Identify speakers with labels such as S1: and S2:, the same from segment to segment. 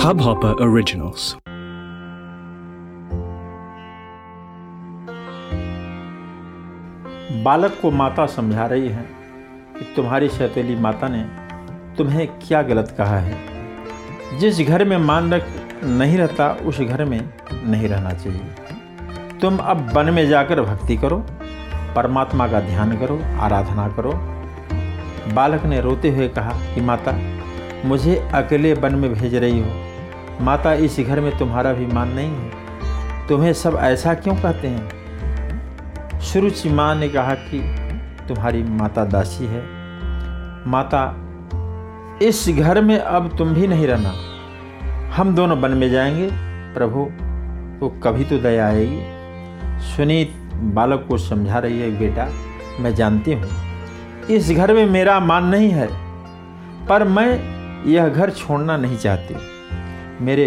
S1: Hubhopper Originals.
S2: बालक को माता समझा रही है कि तुम्हारी शैतेली माता ने तुम्हें क्या गलत कहा है। जिस घर में मानक नहीं रहता, उस घर में नहीं रहना चाहिए। तुम अब वन में जाकर भक्ति करो, परमात्मा का ध्यान करो, आराधना करो। बालक ने रोते हुए कहा कि माता, मुझे अकेले वन में भेज रही हो। माता इस घर में तुम्हारा भी मान नहीं है। तुम्हें सब ऐसा क्यों कहते हैं? सुरुचि माँ ने कहा कि तुम्हारी माता दासी है। माता, इस घर में अब तुम भी नहीं रहना। हम दोनों वन में जाएँगे। प्रभु तो कभी तो दया आएगी। सुनीत बालक को समझा रही है, बेटा, मैं जानती हूँ। इस घर में मेरा मान नहीं है, पर मैं यह घर छोड़ना नहीं चाहती। मेरे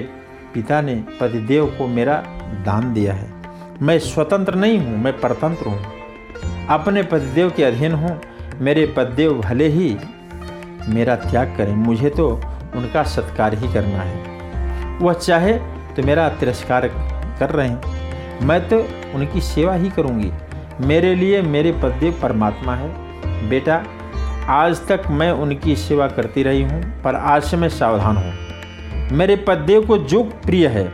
S2: पिता ने पतिदेव को मेरा दान दिया है। मैं स्वतंत्र नहीं हूँ, मैं परतंत्र हूँ। अपने पतिदेव के अधीन हूँ। मेरे पतिदेव भले ही मेरा त्याग करें, मुझे तो उनका सत्कार ही करना है। वह चाहे तो मेरा तिरस्कार कर रहे हैं। मैं तो उनकी सेवा ही करूँगी। मेरे लिए मेरे पतिदेव परमात्मा है। बेटा, आज तक मैं उनकी सेवा करती रही हूँ, पर आज से मैं सावधान हूँ। मेरे पतिदेव को जो प्रिय है,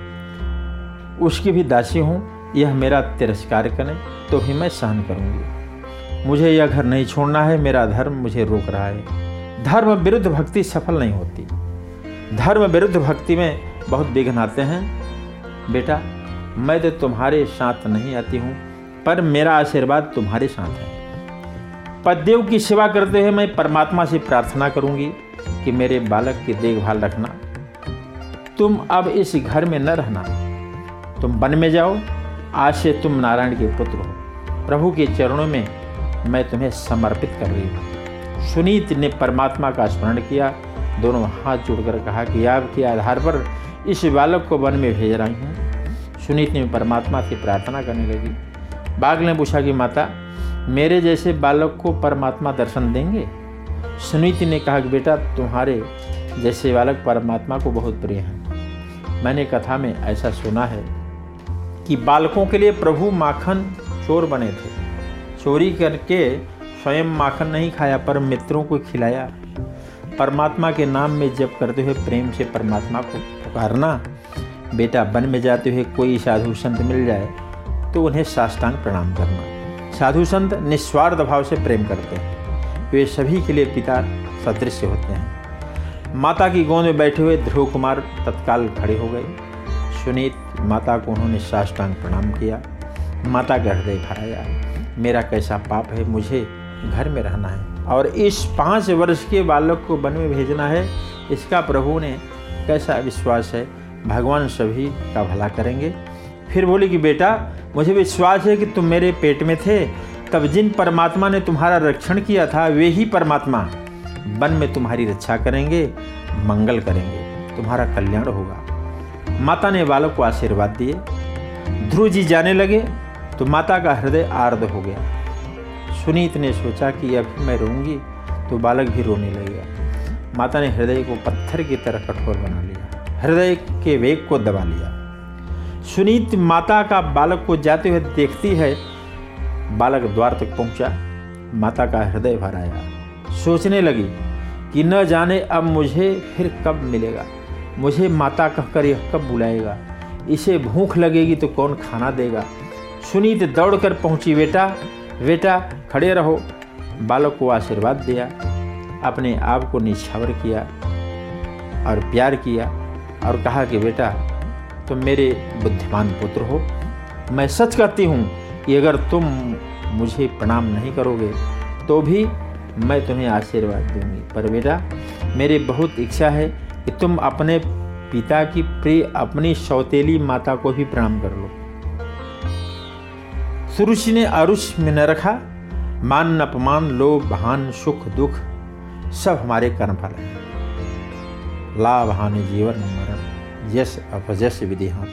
S2: उसकी भी दासी हूँ। यह मेरा तिरस्कार करें तो भी मैं सहन करूँगी। मुझे यह घर नहीं छोड़ना है, मेरा धर्म मुझे रोक रहा है। धर्म विरुद्ध भक्ति सफल नहीं होती। धर्म विरुद्ध भक्ति में बहुत विघ्न आते हैं। बेटा, मैं तो तुम्हारे साथ नहीं आती हूँ, पर मेरा आशीर्वाद तुम्हारे साथ है। पददेव की सेवा करते हुए मैं परमात्मा से प्रार्थना करूँगी कि मेरे बालक की देखभाल रखना तुम अब इस घर में न रहना। तुम वन में जाओ, आज से तुम नारायण के पुत्र हो। प्रभु के चरणों में मैं तुम्हें समर्पित कर रही हूँ। सुनीत ने परमात्मा का स्मरण किया, दोनों हाथ जोड़कर कहा कि आपके आधार पर इस बालक को वन में भेज रही हूँ। सुनीत ने परमात्मा से प्रार्थना करने लगी। बाघ ने पूछा कि माता, मेरे जैसे बालक को परमात्मा दर्शन देंगे? सुनीति ने कहा कि बेटा, तुम्हारे जैसे बालक परमात्मा को बहुत प्रिय हैं। मैंने कथा में ऐसा सुना है कि बालकों के लिए प्रभु माखन चोर बने थे। चोरी करके स्वयं माखन नहीं खाया, पर मित्रों को खिलाया। परमात्मा के नाम में जप करते हुए प्रेम से परमात्मा को पुकारना। बेटा, वन में जाते हुए कोई साधु संत मिल जाए तो उन्हें साष्टांग प्रणाम करना। साधु संत निस्वार्थ भाव से प्रेम करते हैं। वे सभी के लिए पिता सदृश्य होते हैं। माता की गोंद में बैठे हुए ध्रुव कुमार तत्काल खड़े हो गए। सुनीत माता को उन्होंने साष्टांग प्रणाम किया। माता का हृदय भराया। मेरा कैसा पाप है, मुझे घर में रहना है और इस पाँच वर्ष के बालक को वन में भेजना है। इसका प्रभु ने कैसा विश्वास है, भगवान सभी का भला करेंगे। फिर बोली कि बेटा, मुझे विश्वास है कि तुम मेरे पेट में थे। तब जिन परमात्मा ने तुम्हारा रक्षण किया था, वे ही परमात्मा। वन में तुम्हारी रक्षा करेंगे, मंगल करेंगे, तुम्हारा कल्याण होगा। माता ने बालक को आशीर्वाद दिए। ध्रुव जी जाने लगे तो माता का हृदय आर्द हो गया। सुनीत ने सोचा कि अभी मैं रोऊँगी तो बालक भी रोने लगेगा माता ने हृदय को पत्थर की तरह कठोर बना लिया। हृदय के वेग को दबा लिया। सुनीत माता का बालक को जाते हुए देखती है। बालक द्वार तक पहुँचा। माता का हृदय भर आया। सोचने लगी कि न जाने अब मुझे फिर कब मिलेगा। मुझे माता कहकर यह कब बुलाएगा? इसे भूख लगेगी तो कौन खाना देगा? सुनीत दौड़कर पहुँची, बेटा बेटा, खड़े रहो। बालक को आशीर्वाद दिया, अपने आप को निछावर किया और प्यार किया और कहा कि, बेटा, तुम मेरे बुद्धिमान पुत्र हो। मैं सच कहती हूँ, कि अगर तुम मुझे प्रणाम नहीं करोगे तो भी मैं तुम्हें आशीर्वाद दूँगी। पर बेटा मेरी बहुत इच्छा है कि तुम अपने पिता की प्रिय, अपनी सौतेली माता को भी प्रणाम कर लो। सुरुचि ने आरुष में न रखा। मान अपमान, लोभ भान सुख, दुख, सब हमारे कर्म फल हैं। लाभ हानि जीवन मरण, यश अपजस विधिहान।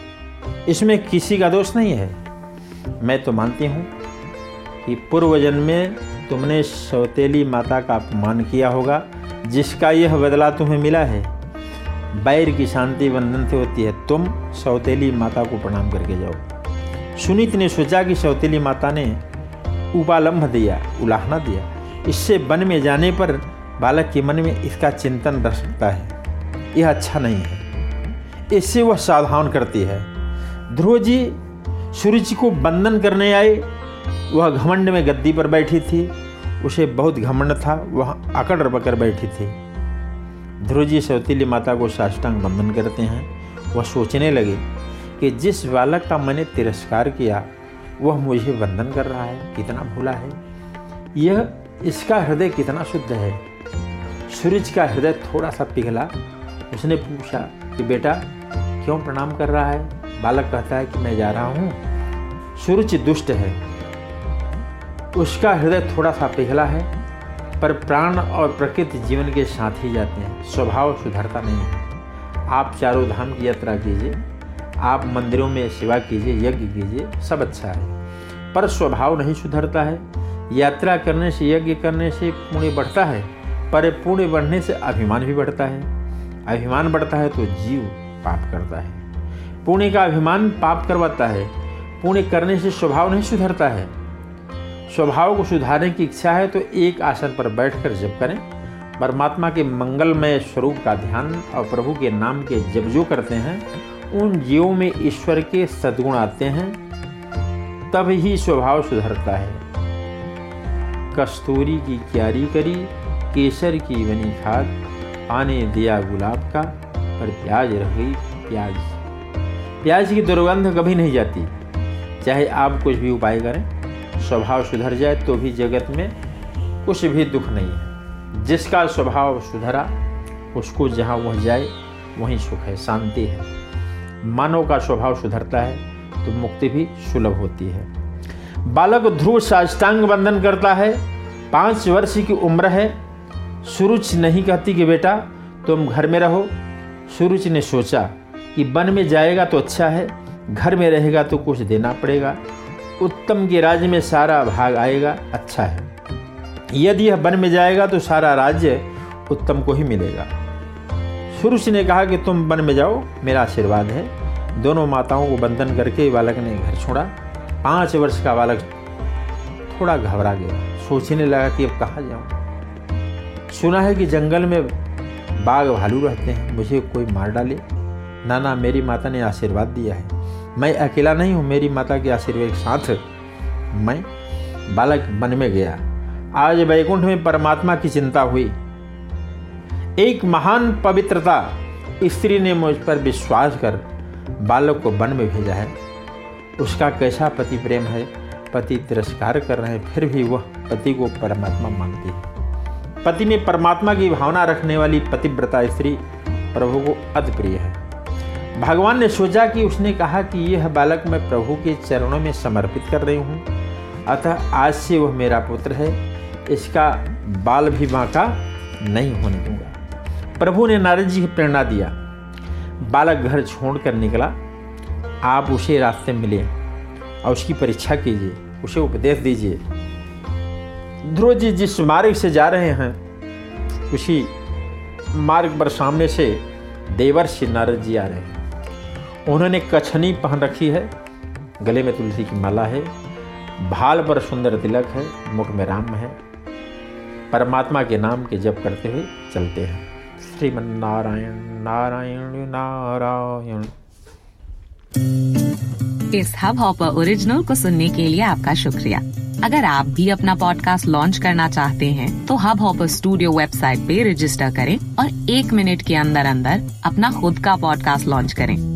S2: इसमें किसी का दोष नहीं है। मैं तो मानती हूँ कि पूर्व जन्म में तुमने सौतेली माता का अपमान किया होगा, जिसका यह बदला तुम्हें मिला है। बैर की शांति बंधन से होती है। तुम सौतेली माता को प्रणाम करके जाओ। सुनीत ने सोचा कि सौतेली माता ने उपालंब दिया, उलाहना दिया। इससे वन में जाने पर बालक के मन में इसका चिंतन रह सकता है। यह अच्छा नहीं है। इससे वह सावधान करती है। ध्रुव जी, सूर्य को बंधन करने आए। वह घमंड में गद्दी पर बैठी थी। उसे बहुत घमंड था। वह अकड़ पकड़ बैठी थी। ध्रुव जी सौतीली माता को साष्टांग बंधन करते हैं। वह सोचने लगे कि जिस बालक का मैंने तिरस्कार किया, वह मुझे बंधन कर रहा है। कितना भूला है। यह इसका हृदय कितना शुद्ध है। सूरज का हृदय थोड़ा सा पिघला। उसने पूछा कि बेटा, क्यों प्रणाम कर रहा है? बालक कहता है कि मैं जा रहा हूँ। सूरज दुष्ट है। उसका हृदय थोड़ा सा पिघला है, पर प्राण और प्रकृति जीवन के साथ ही जाते हैं। स्वभाव सुधरता नहीं है। आप चारों धाम की यात्रा कीजिए, आप मंदिरों में सेवा कीजिए, यज्ञ कीजिए, सब अच्छा है। पर स्वभाव नहीं सुधरता है। यात्रा करने से, यज्ञ करने से पुण्य बढ़ता है, पर पुण्य बढ़ने से अभिमान भी बढ़ता है। अभिमान बढ़ता है तो जीव पाप करता है। पुण्य का अभिमान पाप करवाता है। पुण्य करने से स्वभाव नहीं सुधरता है। स्वभाव को सुधारने की इच्छा है तो एक आसन पर बैठकर जप करें। परमात्मा के मंगलमय स्वरूप का ध्यान और प्रभु के नाम के जप जो करते हैं, उन जीवों में ईश्वर के सद्गुण आते हैं, तब ही स्वभाव सुधरता है। कस्तूरी की क्यारी करी, केसर की बनी खाद आने दिया गुलाब का, पर प्याज रह गई प्याज। प्याज की दुर्गंध कभी नहीं जाती। चाहे आप कुछ भी उपाय करें। स्वभाव सुधर जाए तो भी जगत में कुछ भी दुख नहीं है। जिसका स्वभाव सुधरा, उसको जहाँ वह जाए, वहीं सुख है, शांति है। मानव का स्वभाव सुधरता है तो मुक्ति भी सुलभ होती है। बालक ध्रुव साष्टांग बंधन करता है, पाँच वर्ष की उम्र है। सूरज नहीं कहती कि बेटा, तुम घर में रहो। सूरज ने सोचा कि वन में जाएगा तो अच्छा है, घर में रहेगा तो कुछ देना पड़ेगा। उत्तम के राज्य में सारा भाग आएगा अच्छा है। यदि यह वन में जाएगा तो सारा राज्य उत्तम को ही मिलेगा। सुरुष ने कहा कि तुम वन में जाओ, मेरा आशीर्वाद है। दोनों माताओं को बंधन करके बालक ने घर छोड़ा। पाँच वर्ष का बालक थोड़ा घबरा गया। सोचने लगा कि अब कहाँ जाऊँ? सुना है कि जंगल में बाघ भालू रहते हैं। मुझे कोई मार डाले। ना ना मेरी माता ने आशीर्वाद दिया है। मैं अकेला नहीं हूँ, मेरी माता के आशीर्वाद साथ मैं बालक वन में गया। आज वैकुंठ में परमात्मा की चिंता हुई। एक महान पवित्रता स्त्री ने मुझ पर विश्वास कर बालक को वन में भेजा है। उसका कैसा पति प्रेम है, पति तिरस्कार कर रहे हैं, फिर भी वह पति को परमात्मा मानती है। पति में परमात्मा की भावना रखने वाली पतिव्रता स्त्री प्रभु को अति प्रिय है। भगवान ने सोचा कि उसने कहा कि यह बालक मैं प्रभु के चरणों में समर्पित कर रही हूँ। अतः आज से वह मेरा पुत्र है। इसका बाल भी बांका नहीं होने दूँगा। प्रभु ने नारद जी को प्रेरणा दिया। बालक घर छोड़कर निकला। आप उसे रास्ते मिले और उसकी परीक्षा कीजिए। उसे उपदेश दीजिए। ध्रुव जी जिस मार्ग से जा रहे हैं, उसी मार्ग पर सामने से देवर देवर्षि नारद जी आ रहे हैं। उन्होंने कछनी पहन रखी है। गले में तुलसी की माला है। भाल पर सुंदर तिलक है। मुख में राम है। परमात्मा के नाम के जप करते हुए चलते हैं। श्रीमन नारायण नारायण। नारायण
S1: इस हब हॉपर ओरिजिनल को सुनने के लिए आपका शुक्रिया। अगर आप भी अपना पॉडकास्ट लॉन्च करना चाहते हैं तो हब हॉपर स्टूडियो वेबसाइट पे रजिस्टर करें और एक मिनट के अंदर अंदर अपना खुद का पॉडकास्ट लॉन्च करें।